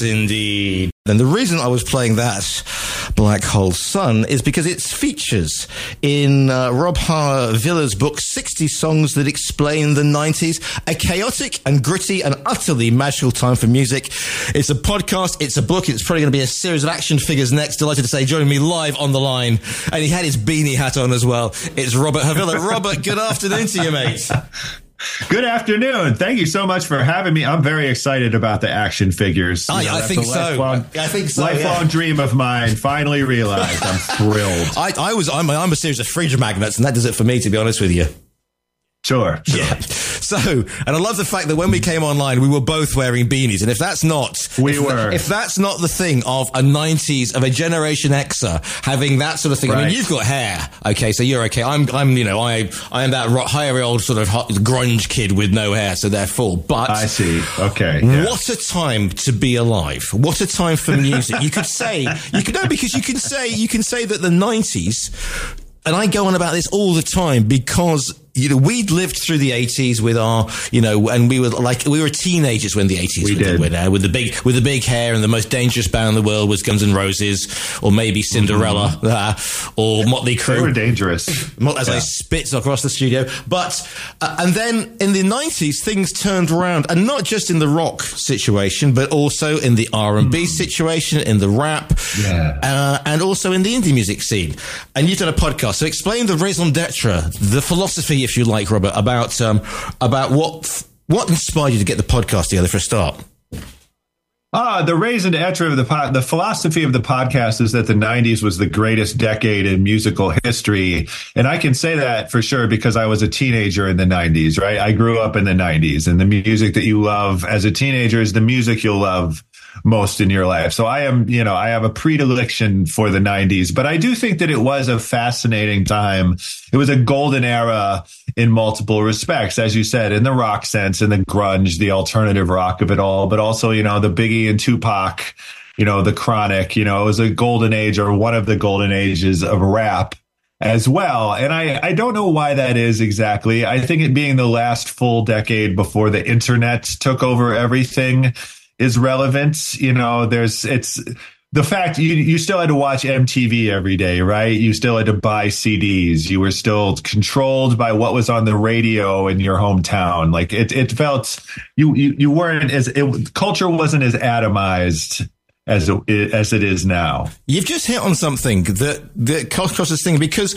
Yes, indeed. And the reason I was playing that Black Hole Sun is because it features in uh, Rob Harvilla's book 60 Songs That Explain the 90s, a chaotic and gritty and utterly magical time for music. It's a podcast, it's a book, it's probably going to be a series of action figures next. Delighted to say, joining me live on the line, and he had his beanie hat on as well. It's Robert Harvilla. Robert, good afternoon to you, mate. Good afternoon. Thank you so much for having me. I'm very excited about the action figures. I, know, I think so. I think so. Lifelong yeah. dream of mine finally realized. I'm thrilled. I, I was. I'm, I'm a series of fridge magnets, and that does it for me. To be honest with you. Sure, sure. Yeah. So, and I love the fact that when we came online, we were both wearing beanies. And if that's not, we if, were, if that's not the thing of a 90s, of a Generation Xer having that sort of thing. Right. I mean, you've got hair. Okay. So you're okay. I'm, I'm, you know, I, I am that higher old sort of grunge kid with no hair. So therefore, but I see. Okay. Yeah. What a time to be alive. What a time for music. you could say, you could know because you can say, you can say that the 90s, and I go on about this all the time because you know, we'd lived through the eighties with our, you know, and we were like, we were teenagers when the eighties. Were there, with the big, with the big hair and the most dangerous band in the world was Guns N' Roses or maybe Cinderella mm-hmm. uh, or Motley Crue. They were dangerous. As yeah. I spit across the studio. But, uh, and then in the nineties, things turned around and not just in the rock situation, but also in the R&B mm. situation, in the rap, yeah. uh, and also in the indie music scene. And you've done a podcast. So explain the raison d'etre, the philosophy if you like, Robert, about um, about what what inspired you to get the podcast together for a start. Ah, the raison d'etre of the pod, the philosophy of the podcast is that the '90s was the greatest decade in musical history, and I can say that for sure because I was a teenager in the '90s. Right, I grew up in the '90s, and the music that you love as a teenager is the music you'll love most in your life. So I am, you know, I have a predilection for the 90s, but I do think that it was a fascinating time. It was a golden era in multiple respects, as you said, in the rock sense, in the grunge, the alternative rock of it all, but also, you know, the Biggie and Tupac, you know, the chronic, you know, it was a golden age or one of the golden ages of rap as well. And I, I don't know why that is exactly. I think it being the last full decade before the internet took over everything is relevant. You know, there's it's the fact you you still had to watch MTV every day, right? You still had to buy CDs. You were still controlled by what was on the radio in your hometown. Like it it felt you you, you weren't as it, culture wasn't as atomized as it, as it is now. You've just hit on something that that crosses thing because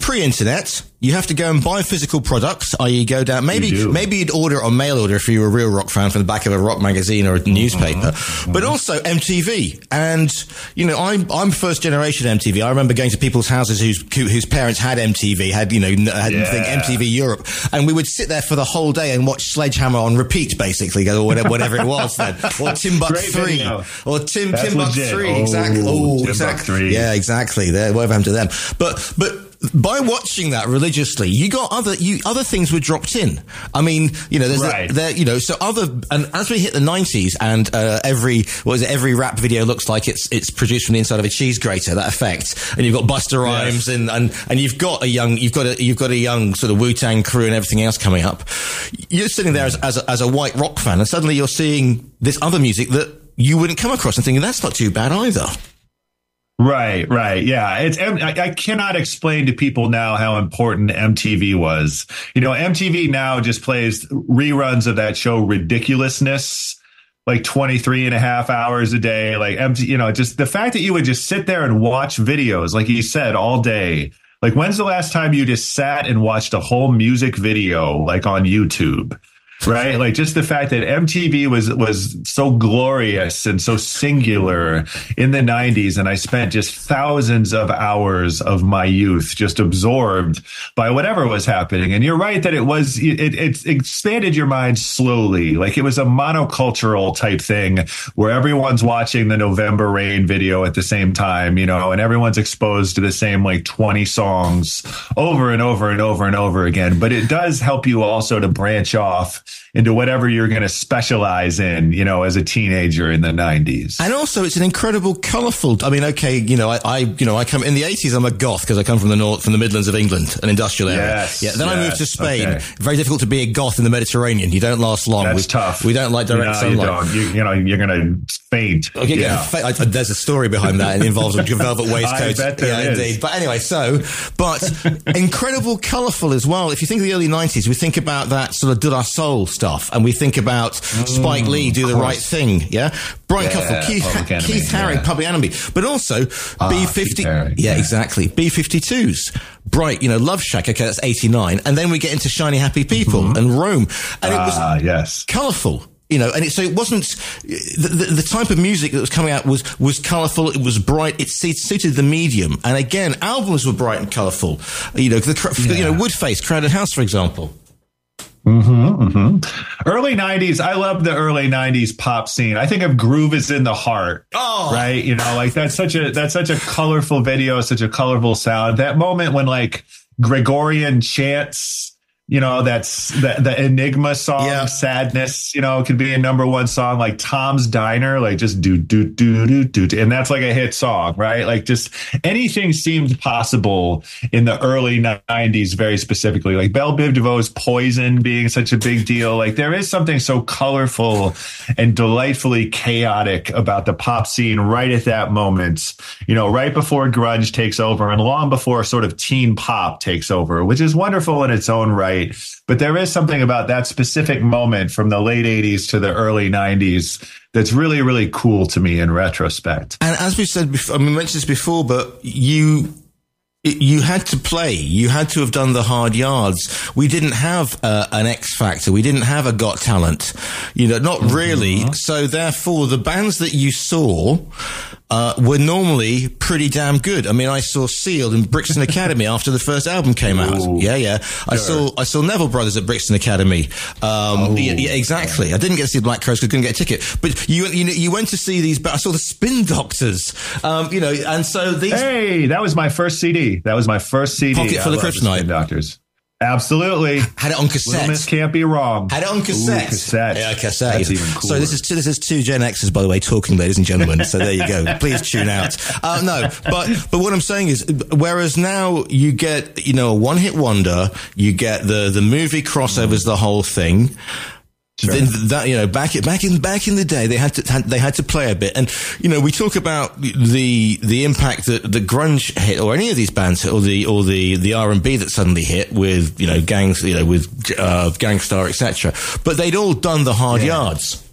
pre-internet, you have to go and buy physical products, i.e. go down, maybe, maybe you'd order on mail order if you were a real rock fan from the back of a rock magazine or a newspaper, mm-hmm. but also MTV. And, you know, I'm, I'm first generation MTV. I remember going to people's houses whose, whose parents had MTV, had, you know, had yeah. MTV Europe. And we would sit there for the whole day and watch Sledgehammer on repeat, basically, or whatever, whatever it was then. Or Timbuk 3. Or Tim, Timbuk 3, exactly. Oh, exactly. Yeah, exactly. There, whatever happened to them. But, but, by watching that religiously, you got other you other things were dropped in. I mean, you know, there's right. there, you know, so other and as we hit the nineties, and uh, every what is it? Every rap video looks like it's it's produced from the inside of a cheese grater. That effect, and you've got Busta Rhymes, yes. and, and and you've got a young you've got a you've got a young sort of Wu Tang crew and everything else coming up. You're sitting there as as a, as a white rock fan, and suddenly you're seeing this other music that you wouldn't come across and thinking that's not too bad either. Right, right. Yeah. It's, I, I cannot explain to people now how important MTV was. You know, MTV now just plays reruns of that show Ridiculousness like 23 and a half hours a day. Like, empty, you know, just the fact that you would just sit there and watch videos, like you said, all day. Like, when's the last time you just sat and watched a whole music video, like on YouTube? Right? Like just the fact that MTV was was so glorious and so singular in the 90s and I spent just thousands of hours of my youth just absorbed by whatever was happening. And you're right that it was it, it expanded your mind slowly. Like it was a monocultural type thing where everyone's watching the November Rain video at the same time, you know, and everyone's exposed to the same like 20 songs over and over and over and over again. But it does help you also to branch off into whatever you're going to specialize in, you know, as a teenager in the 90s. And also, it's an incredible, colourful. I mean, okay, you know, I, I, you know, I come in the 80s. I'm a goth because I come from the north, from the Midlands of England, an industrial area. Yes, yeah. Then yes, I moved to Spain. Okay. Very difficult to be a goth in the Mediterranean. You don't last long. That's we, tough. We don't like direct no, sunlight. You. You, you know, you're going to faint. Okay, yeah. I, there's a story behind that. It involves a velvet waistcoat. I bet there yeah, is. indeed. But anyway, so, but incredible, colourful as well. If you think of the early 90s, we think about that sort of De La Soul stuff, and we think about Spike Lee, Do the course. Right Thing, yeah? Brian Yeah, Keith, Public Enemy, Keith Haring, yeah. Public Enemy, but also Ah, B50. Yeah, yeah. exactly. B52s. Bright, you know, Love Shack, okay, that's 89. And then we get into Shiny Happy People and Rome. And it was, Ah, yes. colourful. You know, and it, so it wasn't the, the, the type of music that was coming out was was colourful. It was bright. It suited the medium. And again, albums were bright and colourful. You know, the cr- you know Woodface, Crowded House, for example. Mm-hmm, mm-hmm. Early 90s, I love the early 90s pop scene. I think of Groove is in the Heart. Oh. Right? You know, like that's such a that's such a colorful video, such a colorful sound. That moment when like Gregorian chants you know, that's the, the Enigma song, Yeah. Sadness, you know, could be a number one song like Tom's Diner, like just do, do, do, do, do, do. And that's like a hit song, right? Like just anything seemed possible in the early 90s, very specifically. Like Belle Biv DeVoe's Poison being such a big deal. Like there is something so colorful and delightfully chaotic about the pop scene right at that moment, you know, right before grunge takes over and long before sort of teen pop takes over, which is wonderful in its own right. But there is something about that specific moment from the late 80s to the early 90s that's really, really cool to me in retrospect. And as we said, before, I mean, we mentioned this before, but you you had to play. You had to have done the hard yards. We didn't have uh, an X Factor. We didn't have a Got Talent. You know, not really. So therefore, the bands that you saw uh, were normally pretty damn good. I mean, I saw Seal in Brixton Academy after the first album came out. Ooh. Yeah, yeah. I saw I saw Neville Brothers at Brixton Academy. Um, yeah, yeah, exactly. I didn't get to see Black Crowes because I couldn't get a ticket. But you you you went to see these. But I saw the Spin Doctors. Um, you know, and so these. Hey, that was my first CD. That was my first CD. Pocket full of the Kryptonite. Spin Doctors. Absolutely. Had it on cassette. Little Miss can't be wrong. Had it on cassette. Ooh, cassette. Yeah, cassette. That's even cooler. So this is two, this is two Gen X's, by the way, talking, ladies and gentlemen. So there you go. Please tune out. Uh, no, but but what I'm saying is, whereas now you get you know a one hit wonder, you get the the movie crossovers, the whole thing. Sure. Then that you know back back in back in the day they had to had, they had to play a bit and you know we talk about the the impact that the grunge hit or any of these bands hit or the or the the R and B that suddenly hit with you know gangs you know with uh, Gang Starr etc but they'd all done the hard Yeah. yards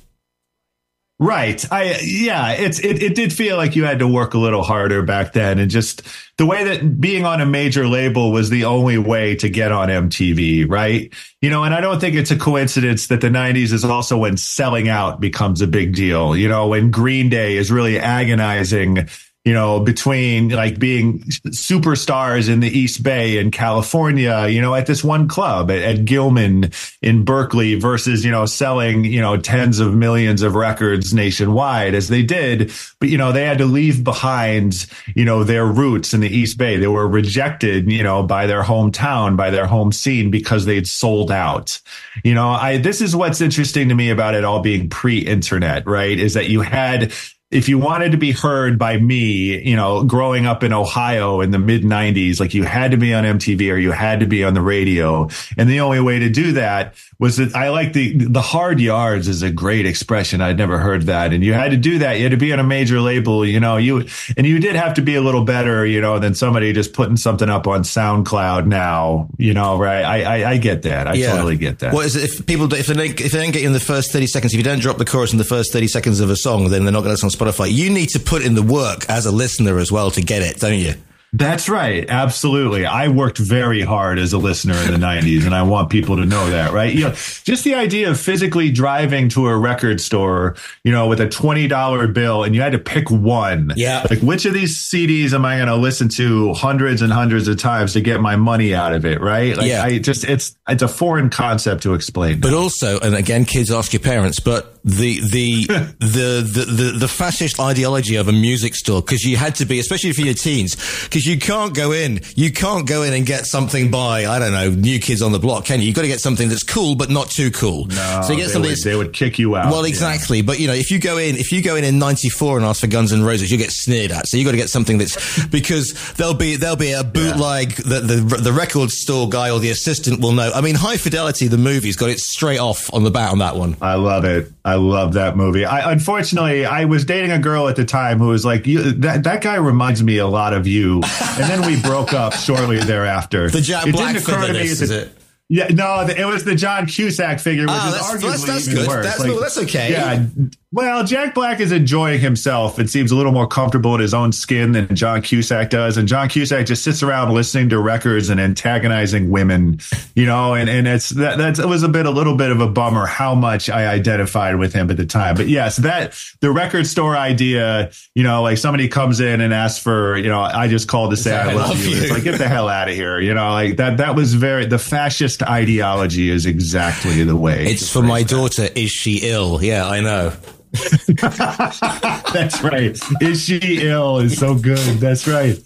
Right. I yeah, it's it, it did feel like you had to work a little harder back then and just the way that being on a major label was the only way to get on MTV, right? You know, and I don't think it's a coincidence that the 90s is also when selling out becomes a big deal. You know, when Green Day is really agonizing you know, between like being superstars in the East Bay in California, you know, at this one club at, at Gilman in Berkeley versus, you know, selling, you know, tens of millions of records nationwide as they did. But, you know, they had to leave behind, you know, their roots in the East Bay. They were rejected, you know, by their hometown, by their home scene because they'd sold out. You know, I, this is what's interesting to me about it all being pre internet, right? Is that you had, if you wanted to be heard by me, you know, growing up in Ohio in the mid 90s, like you had to be on MTV or you had to be on the radio. And the only way to do that was that I like the, the hard yards is a great expression. I'd never heard that. And you had to do that. You had to be on a major label, you know, you, and you did have to be a little better, you know, than somebody just putting something up on SoundCloud now, you know, right? I, I, I get that. I totally get that. What is it? If people, if they don't, if they don't get you in the first thirty seconds, if you don't drop the chorus in the first thirty seconds of a song, then they're not going to listen Spotify. You need to put in the work as a listener as well to get it, don't you? That's right. Absolutely. I worked very hard as a listener in the 90s, and I want people to know that, right? You know, just the idea of physically driving to a record store, you know, with a $20 bill and you had to pick one. Yeah. Like, which of these CDs am I going to listen to hundreds and hundreds of times to get my money out of it, right? Like, Yeah. I just, it's, it's a foreign concept to explain. But also, and again, kids ask your parents, but the the the, the the the fascist ideology of a music store because you had to be, especially for your teens, because you can't go in, you can't go in and get something by I don't know, New Kids on the Block, can you? You've got to get something that's cool but not too cool. No, so you get something would, they would kick you out. Well, exactly. Yeah. But you know, if you go in, if you go in in '94 and ask for Guns and Roses, you get sneered at. So you have got to get something that's because there'll be there'll be a bootleg yeah. the, the the record store guy or the assistant will know. I mean, High Fidelity, the movie's got it straight off on the bat on that one. I love it. I love that movie. I unfortunately I was dating a girl at the time who was like, that that guy reminds me a lot of you, and then we broke up shortly thereafter. The Jack Black didn't occur to me is it? Yeah, no, it was the John Cusack figure, which oh, is arguably that's, that's even good. worse. That's, like, that's okay. Yeah, well, Jack Black is enjoying himself and seems a little more comfortable in his own skin than John Cusack does. And John Cusack just sits around listening to records and antagonizing women, you know, and, and it's that that's it was a bit a little bit of a bummer how much I identified with him at the time. But yes, that the record store idea, you know, like somebody comes in and asks for, you know, I just called to say I, I love, love you. you. It's like get the hell out of here. You know, like that that was very the fascist ideology is exactly the way. It's for my daughter, is she ill? Yeah, I know. That's right. Is she ill? Is so good. That's right.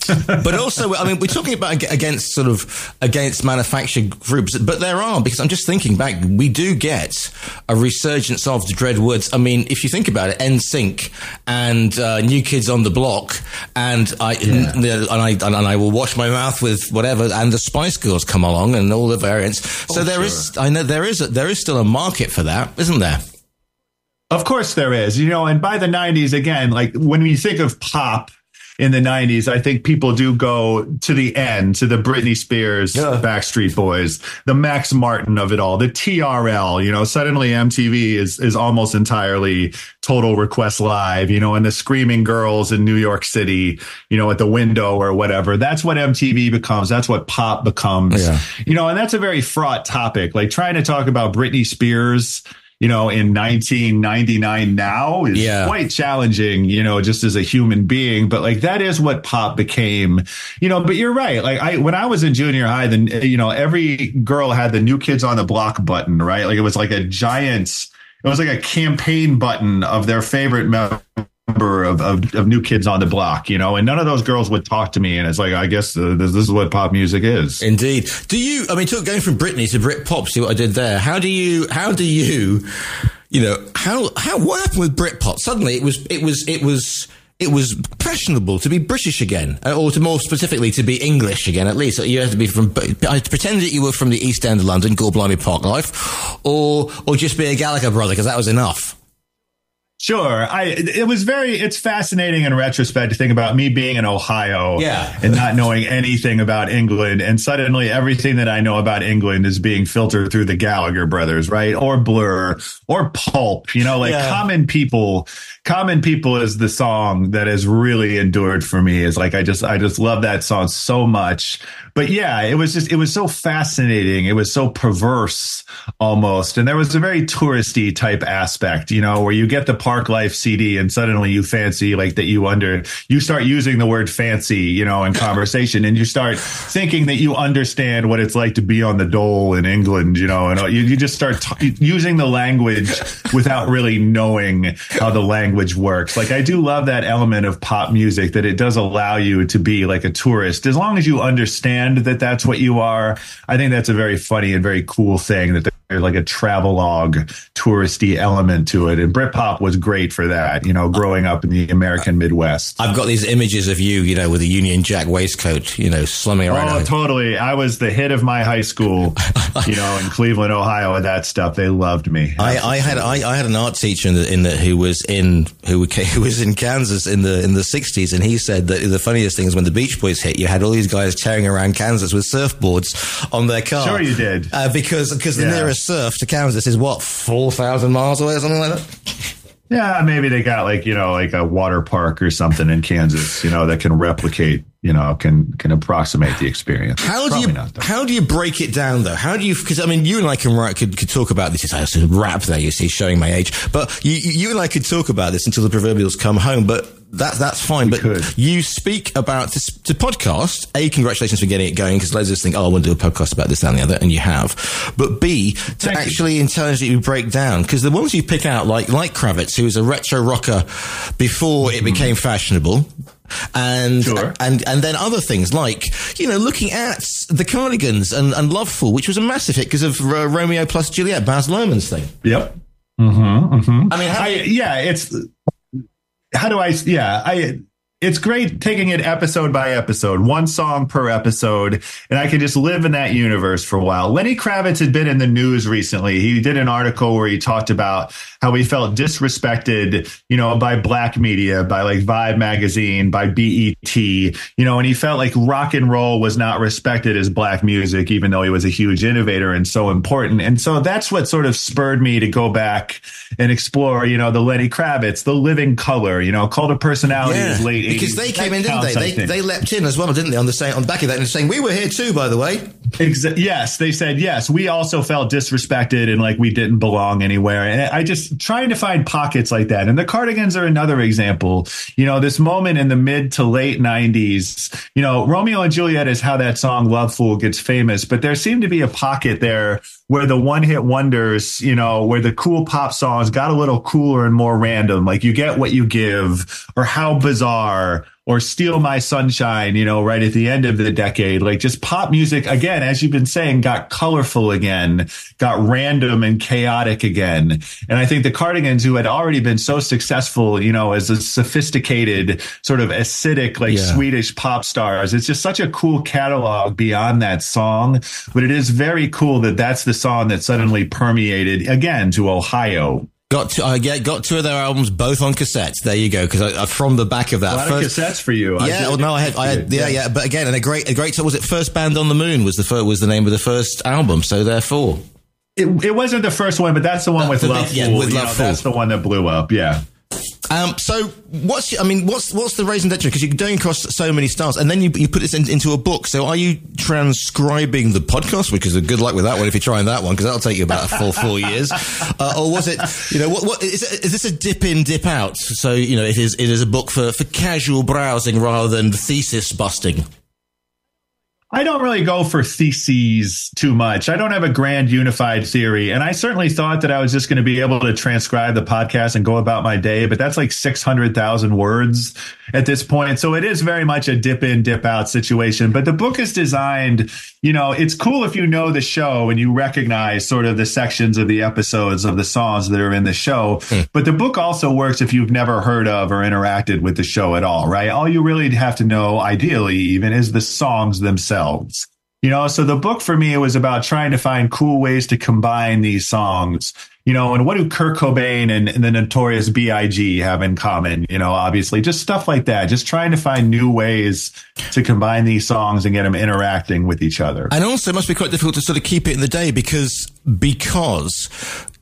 but also, I mean, we're talking about against sort of against manufactured groups, but there are because I'm just thinking back. We do get a resurgence of the Dreadwoods. I mean, if you think about it, NSYNC and uh, New Kids on the Block, and I yeah. and, I and I will wash my mouth with whatever, and the Spice Girls come along and all the variants. So oh, there sure. is, I know there is, a, there is still a market for that, isn't there? Of course there is, you know, and by the 90s, again, like when we think of pop in the 90s, I think people do go to the end, to the Britney Spears, yeah. Backstreet Boys, the Max Martin of it all, the TRL, you know, suddenly MTV is, is almost entirely total request live, you know, and the screaming girls in New York City, you know, at the window or whatever. That's what MTV becomes. That's what pop becomes, yeah. you know, and that's a very fraught topic. Like trying to talk about Britney Spears, you know, in 1999 now is yeah. quite challenging, you know, just as a human being. But like that is what pop became, you know. But you're right. Like I, when I was in junior high, then you know, every girl had the New Kids on the Block button, right? Like it was like a giant. It was like a campaign button of their favorite number of, of, of, new kids on the block, you know, and none of those girls would talk to me. And it's like, I guess uh, this, this, is what pop music is. Indeed. Do you, I mean, going from Britney to Brit Pop, see what I did there. How do you, how do you, you know, how, how, what happened with Brit Pop? Suddenly it was, it was, it was, it was fashionable to be British again, uh, or to more specifically to be English again. At least you had to be from. I pretend that you were from the East End of London, Goldblumy Park life, or or just be a Gallagher brother because that was enough. Sure. I it was very it's fascinating in retrospect to think about me being in Ohio yeah. and not knowing anything about England and suddenly everything that I know about England is being filtered through the Gallagher brothers, right? Or Blur or Pulp, you know, like yeah. common people Common People is the song that has really endured for me. Is like I just I just love that song so much. But yeah, it was just it was so fascinating. It was so perverse almost. And there was a very touristy type aspect, you know, where you get the Park Life CD and suddenly you fancy like that you under you start using the word fancy, you know, in conversation and you start thinking that you understand what it's like to be on the dole in England, you know, and you, you just start t- using the language without really knowing how the language language works. Like I do love that element of pop music that it does allow you to be like a tourist as long as you understand that that's what you are. I think that's a very funny and very cool thing that like a travelogue touristy element to it. And Britpop was great for that, you know, growing up in the American Midwest. I've got these images of you, you know, with a Union Jack waistcoat, you know, slumming around. Oh, totally. I was the hit of my high school, you know, in Cleveland, Ohio, and that stuff. They loved me. I, I, had I, I, had an art teacher in the, in the who was in who, who was in Kansas in the in the sixties, and he said that the funniest thing is when the Beach Boys hit, you had all these guys tearing around Kansas with surfboards on their car. Sure, you did. Uh, because because the yeah. nearest surf to Kansas is what four thousand miles away or something like that. Yeah, maybe they got like you know like a water park or something in Kansas, you know, that can replicate, you know, can can approximate the experience. How do you not, how do you break it down though? How do you? Because I mean, you and I can write, could could talk about this. I have to rap there, you see, showing my age. But you you and I could talk about this until the proverbials come home. But that, that's fine. We but could. you speak about this to podcast. A, congratulations for getting it going because loads of us think, oh, I want to do a podcast about this, that, and the other, and you have. But B, to Thank actually you. intelligently break down because the ones you pick out, like like Kravitz, who was a retro rocker before mm-hmm. it became fashionable. and sure. and and then other things like you know looking at the Cardigans and, and Lovefool, which was a massive hit because of uh, Romeo plus Juliet, Baz Luhrmann's thing. Yep. Mm-hmm, mm-hmm. I mean, I, yeah, it's how do I? Yeah, I it's great taking it episode by episode, one song per episode, and I can just live in that universe for a while. Lenny Kravitz had been in the news recently. He did an article where he talked about how he felt disrespected, you know, by black media, by like Vibe magazine, by BET, you know, and he felt like rock and roll was not respected as black music, even though he was a huge innovator and so important. And so that's what sort of spurred me to go back and explore, you know, the Lenny Kravitz, the living color, you know, cult of personality yeah, late because they came in, didn't they? They, they leapt in as well, didn't they? On the same, on the back of that and saying, we were here too, by the way. Exa- yes. They said, yes, we also felt disrespected and like we didn't belong anywhere. And I just trying to find pockets like that. And the Cardigans are another example. You know, this moment in the mid to late nineties, you know, Romeo and Juliet is how that song "Love Fool" gets famous, but there seemed to be a pocket there where the one hit wonders, you know, where the cool pop songs got a little cooler and more random. Like you get what you give or how bizarre or Steal My Sunshine, you know, right at the end of the decade. Like just pop music again, as you've been saying, got colorful again, got random and chaotic again. And I think the Cardigans, who had already been so successful, you know, as a sophisticated, sort of acidic, like yeah. Swedish pop stars, it's just such a cool catalog beyond that song. But it is very cool that that's the song that suddenly permeated again to Ohio. Got I get got two of their albums both on cassettes. There you go. Because from the back of that, a lot first, of cassettes for you. Yeah, well, oh, no, I had, I had, yeah, yeah. But again, and a great, a great. Was it First Band on the Moon? Was the first, was the name of the first album? So therefore, it, it wasn't the first one, but that's the one with Love. Yeah, with Love. That's the one that blew up. Yeah. Um, so what's I mean what's what's the raison d'etre because you're going across so many stars and then you, you put this in, into a book. So are you transcribing the podcast? Because a good luck with that one if you're trying that one because that'll take you about a full four years. Uh, or was it you know what what is, is this a dip in dip out? So you know it is it is a book for for casual browsing rather than thesis busting. I don't really go for theses too much. I don't have a grand unified theory. And I certainly thought that I was just going to be able to transcribe the podcast and go about my day, but that's like 600,000 words at this point. So it is very much a dip in, dip out situation. But the book is designed, you know, it's cool if you know the show and you recognize sort of the sections of the episodes of the songs that are in the show. Mm. But the book also works if you've never heard of or interacted with the show at all, right? All you really have to know, ideally, even, is the songs themselves. You know, so the book for me was about trying to find cool ways to combine these songs you know, and what do Kurt Cobain and, and, the notorious B.I.G. have in common? You know, obviously, just stuff like that. Just trying to find new ways to combine these songs and get them interacting with each other. And also, it must be quite difficult to sort of keep it in the day because because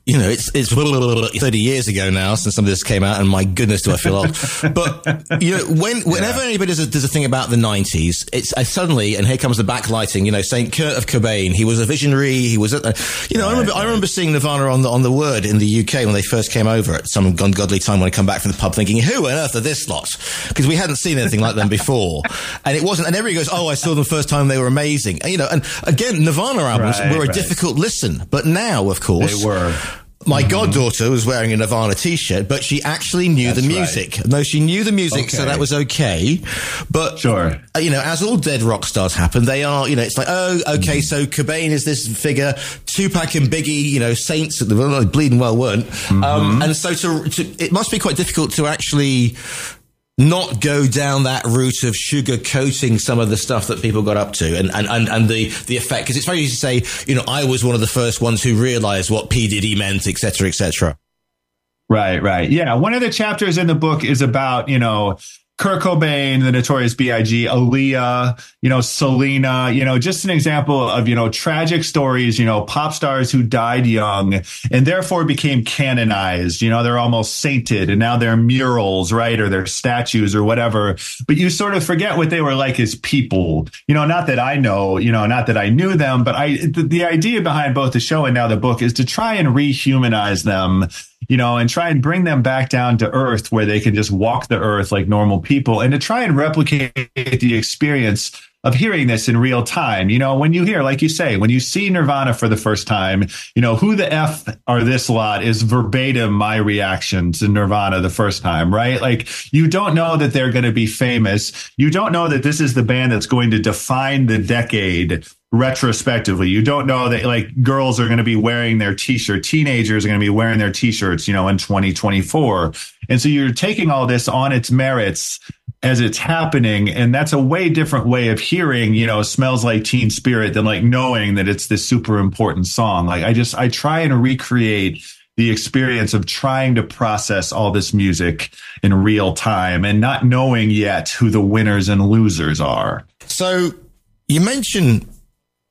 you know, it's it's 30 years ago now since some of this came out, and my goodness, do I feel old. but, you know, when, whenever yeah. anybody does a, does a, thing about the 90s, it's I suddenly, and here comes the backlighting, you know, Saint Kurt of Cobain, he was a visionary, he was, a, you know, right, I remember, right. I remember seeing Nirvana on the, on the word in the UK when they first came over at some ungodly time when I come back from the pub thinking, who on earth are this lot? Because we hadn't seen anything like them before. And it wasn't, and everybody goes, oh, I saw them the first time, they were amazing. And, you know, and again, Nirvana albums right, were a difficult listen, but now, of course, they were my mm-hmm. goddaughter was wearing a Nirvana t-shirt, but she actually knew That's the music. Right. No, she knew the music, okay. so that was okay. But sure, uh, you know, as all dead rock stars happen, they are, you know, it's like, oh, okay, mm-hmm. so Cobain is this figure, Tupac and Biggie, you know, saints, at the well, bleeding well weren't, mm-hmm. um, and so to, to, it must be quite difficult to actually not go down that route of sugar coating some of the stuff that people got up to and, and, and, and the, the effect. Cause it's very easy to say, you know, I was one of the first ones who realized what P. Diddy meant, et cetera, et cetera. Right, right. Yeah. One of the chapters in the book is about, you know, Kurt Cobain, the Notorious B.I.G., Aaliyah, you know, Selena, you know, just an example of, you know, tragic stories, you know, pop stars who died young and therefore became canonized. You know, they're almost sainted and now they're murals, right? Or they're statues or whatever. But you sort of forget what they were like as people. You know, not that I know, you know, not that I knew them, but I, the, the idea behind both the show and now the book is to try and rehumanize them you know, and try and bring them back down to earth where they can just walk the earth like normal people and to try and replicate the experience of hearing this in real time. You know, when you hear, like you say, when you see Nirvana for the first time, you know, who the F are this lot is verbatim my reaction to Nirvana the first time, right? Like you don't know that they're going to be famous. You don't know that this is the band that's going to define the decade retrospectively. You don't know that like girls are going to be wearing their t-shirt, teenagers are going to be wearing their t-shirts, you know, in 2024. And so you're taking all this on its merits as it's happening. And that's a way different way of hearing, you know, smells like teen spirit than like knowing that it's this super important song. Like I just, I try and recreate the experience of trying to process all this music in real time and not knowing yet who the winners and losers are. So you mentioned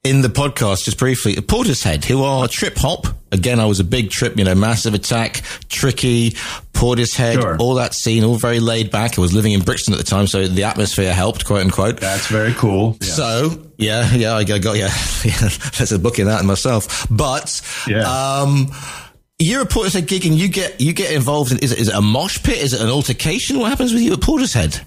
in the podcast just briefly, Portishead, who are trip hop. Again, I was a big trip, you know, massive attack, tricky, Portishead, sure. all that scene, all very laid back. I was living in Brixton at the time, so the atmosphere helped, quote unquote. That's very cool. Yeah. So, yeah, yeah, I got, yeah, yeah, there's a book in that myself. But, yeah. um, you're a Portishead gig and you get, you get involved in, is it, is it a mosh pit? Is it an altercation? What happens with you at Portishead?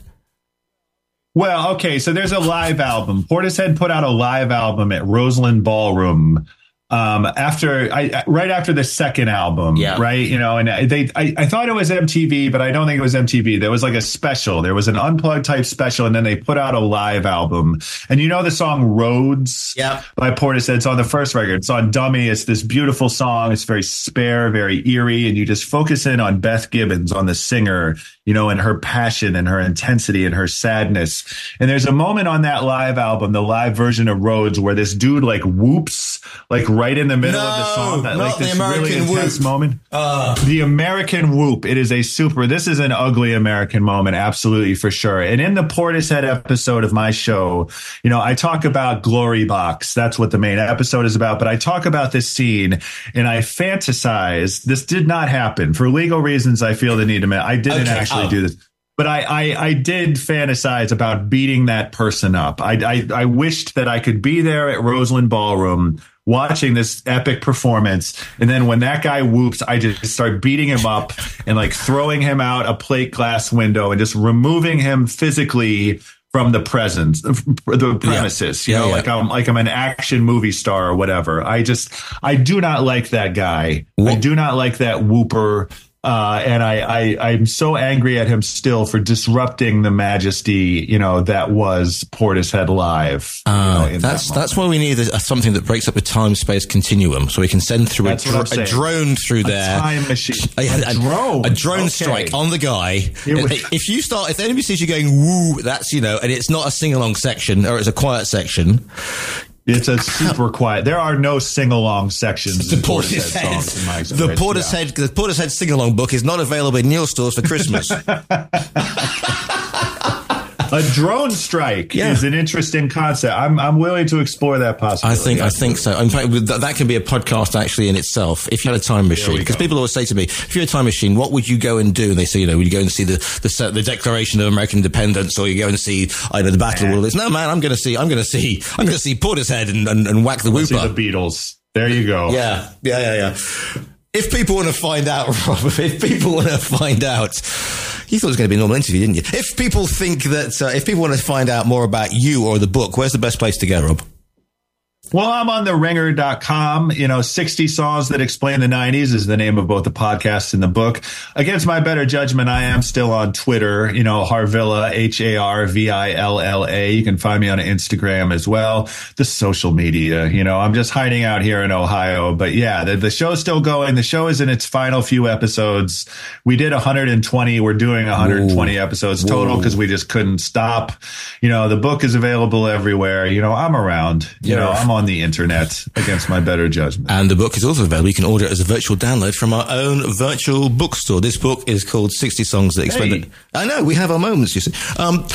Well, okay, so there's a live album. Portishead put out a live album at Roseland Ballroom um, after I right after the second album, yeah. right? You know, and they I, I thought it was MTV, but I don't think it was MTV. There was like a special. There was an unplugged type special, and then they put out a live album. And you know the song Roads yeah. by Portishead. It's on the first record. It's on Dummy. It's this beautiful song. It's very spare, very eerie, and you just focus in on Beth Gibbons, on the singer, you know, and her passion and her intensity and her sadness. And there's a moment on that live album, the live version of Roads, where this dude like whoops like right in the middle no, of the song. That like this really intense whoop. moment. Uh. The American whoop. It is a super. This is an ugly American moment, absolutely for sure. And in the Portishead episode of my show, you know, I talk about Glory Box. That's what the main episode is about. But I talk about this scene and I fantasize. This did not happen for legal reasons. I feel the need to. I didn't okay. actually oh. do this but I, I, I did fantasize about beating that person up. I, I I wished that I could be there at Roseland Ballroom watching this epic performance. And then when that guy whoops, I just start beating him up and like throwing him out a plate glass window and just removing him physically from the presence, the premises, yeah. you know, yeah, like I'm like I'm an action movie star or whatever. I just I do not like that guy. I do not like that whooper. Uh, and I, I, I'm so angry at him still for disrupting the majesty, you know, that was Portishead Live. Uh, you know, that's that that's why we need a, something that breaks up the time space continuum, so we can send through a, dr- a, drone through a there, time machine, a, a drone, a drone okay. strike on the guy. if you start, if the enemy sees you going woo, that's you know, and it's not a sing along section or it's a quiet section. It's a super quiet. There are no sing along sections. The Portishead, songs the Portishead, yeah. the Portishead sing along book is not available in your stores for Christmas. a drone strike yeah. is an interesting concept. I'm I'm willing to explore that possibility. I think I think so. In fact, that, that can be a podcast actually in itself. If you had a time machine, because people always say to me, "If you had a time machine, what would you go and do?" And they say, "You know, would you go and see the the, the Declaration of American Independence, or you go and see either the Battle of Wilderness?" No, man, I'm going to see I'm going to see I'm going to see Portishead and, and, and whack the whooper. See the Beatles. There you go. Yeah, yeah, yeah, yeah. If people want to find out, Rob, if people want to find out you thought it was going to be a normal interview, didn't you? If people think that, uh, if people want to find out more about you or the book, where's the best place to go, Rob? Well, I'm on the ringer.com. You know, 60 songs that explain the 90s is the name of both the podcast and the book. Against my better judgment, I am still on Twitter, you know, Harvilla, H A R V I L L A. You can find me on Instagram as well. The social media, you know, I'm just hiding out here in Ohio. But yeah, the, the show's still going. The show is in its final few episodes. We did 120. We're doing 120 Ooh. episodes total because we just couldn't stop. You know, the book is available everywhere. You know, I'm around. You yeah. know, I'm on the internet against my better judgment. And the book is also available. You can order it as a virtual download from our own virtual bookstore. This book is called 60 Songs That Explain hey. I know, we have our moments, you see. Um,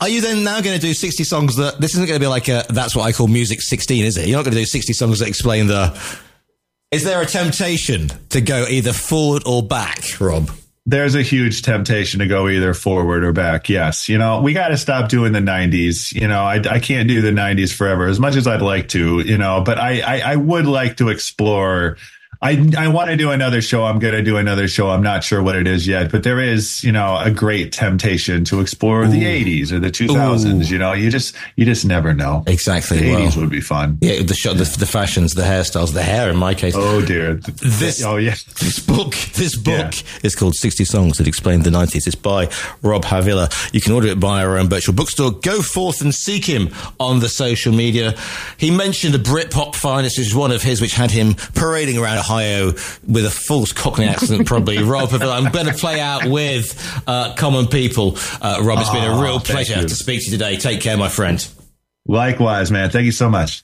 are you then now going to do 60 songs that, this isn't going to be like a, that's what I call music 16, is it? You're not going to do 60 songs that explain the, is there a temptation to go either forward or back, Rob? There's a huge temptation to go either forward or back. Yes. You know, we got to stop doing the 90s. You know, I, I can't do the 90s forever as much as I'd like to, you know, but I, I, I would like to explore I, I want to do another show. I'm going to do another show. I'm not sure what it is yet, but there is, you know, a great temptation to explore Ooh. the 80s or the 2000s. Ooh. You know, you just you just never know. Exactly. The 80s would be fun. Yeah, the, show, the, the fashions, the hairstyles, the hair. In my case. Oh dear. This. Oh yeah. This book. This book yeah. is called 60 Songs That Explain the 90s. It's by Rob Harvilla. You can order it by our own virtual bookstore. Go forth and seek him on the social media. He mentioned the Britpop finest which is one of his, which had him parading around Ohio with a false Cockney accent, probably. Rob, I'm going to play out with uh, common people. Uh, Rob, it's been a real pleasure to speak to you today. Take care, my friend. Likewise, man. Thank you so much.